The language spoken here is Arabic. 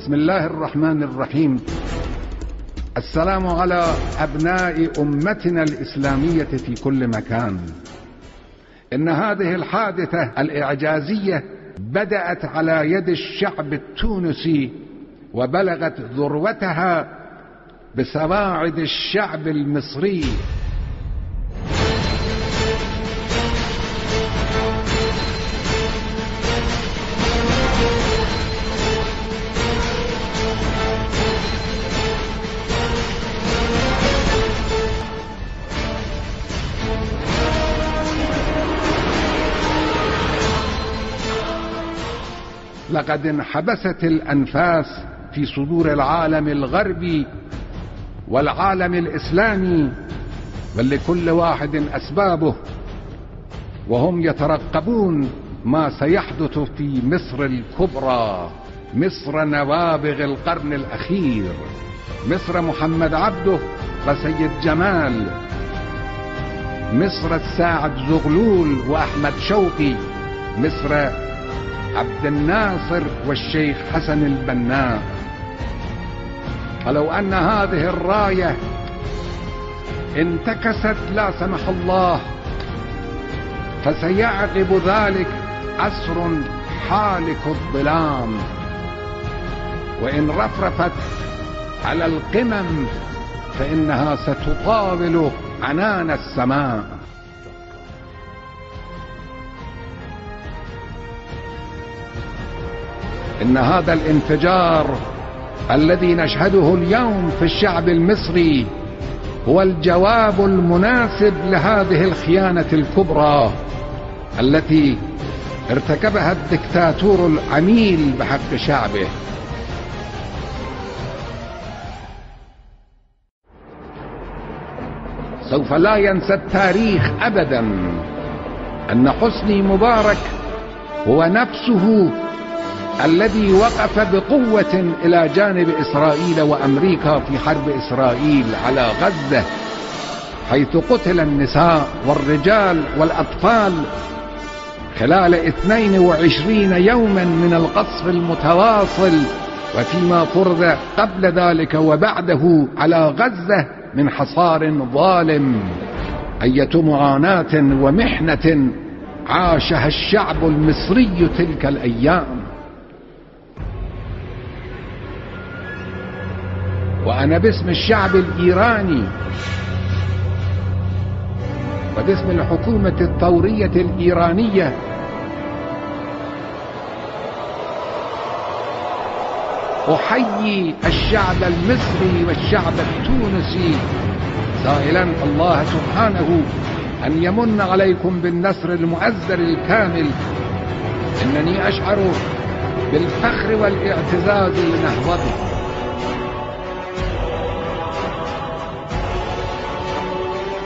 بسم الله الرحمن الرحيم. السلام على أبناء أمتنا الإسلامية في كل مكان. إن هذه الحادثة الإعجازية بدأت على يد الشعب التونسي وبلغت ذروتها بسواعد الشعب المصري. لقد انحبست الأنفاس في صدور العالم الغربي والعالم الإسلامي بل لكل واحد أسبابه وهم يترقبون ما سيحدث في مصر الكبرى مصر نوابغ القرن الأخير مصر محمد عبده وسيد جمال مصر الساعد زغلول وأحمد شوقي مصر عبد الناصر والشيخ حسن البناء. فلو أن هذه الراية انتكست لا سمح الله فسيعقب ذلك عصر حالك الظلام. وإن رفرفت على القمم فإنها ستطاول عنان السماء. إن هذا الانفجار الذي نشهده اليوم في الشعب المصري هو الجواب المناسب لهذه الخيانة الكبرى التي ارتكبها الدكتاتور العميل بحق شعبه. سوف لا ينسى التاريخ ابدا أن حسني مبارك هو نفسه الذي وقف بقوة إلى جانب إسرائيل وأمريكا في حرب إسرائيل على غزة حيث قتل النساء والرجال والأطفال خلال 22 يوما من القصف المتواصل وفيما فرض قبل ذلك وبعده على غزة من حصار ظالم. أية معاناة ومحنة عاشها الشعب المصري تلك الأيام. وأنا باسم الشعب الإيراني وباسم الحكومة الثورية الإيرانية. أحيي الشعب المصري والشعب التونسي. سائلا الله سبحانه أن يمن عليكم بالنصر المؤزر الكامل. إنني أشعر بالفخر والإعتزاز لنهضته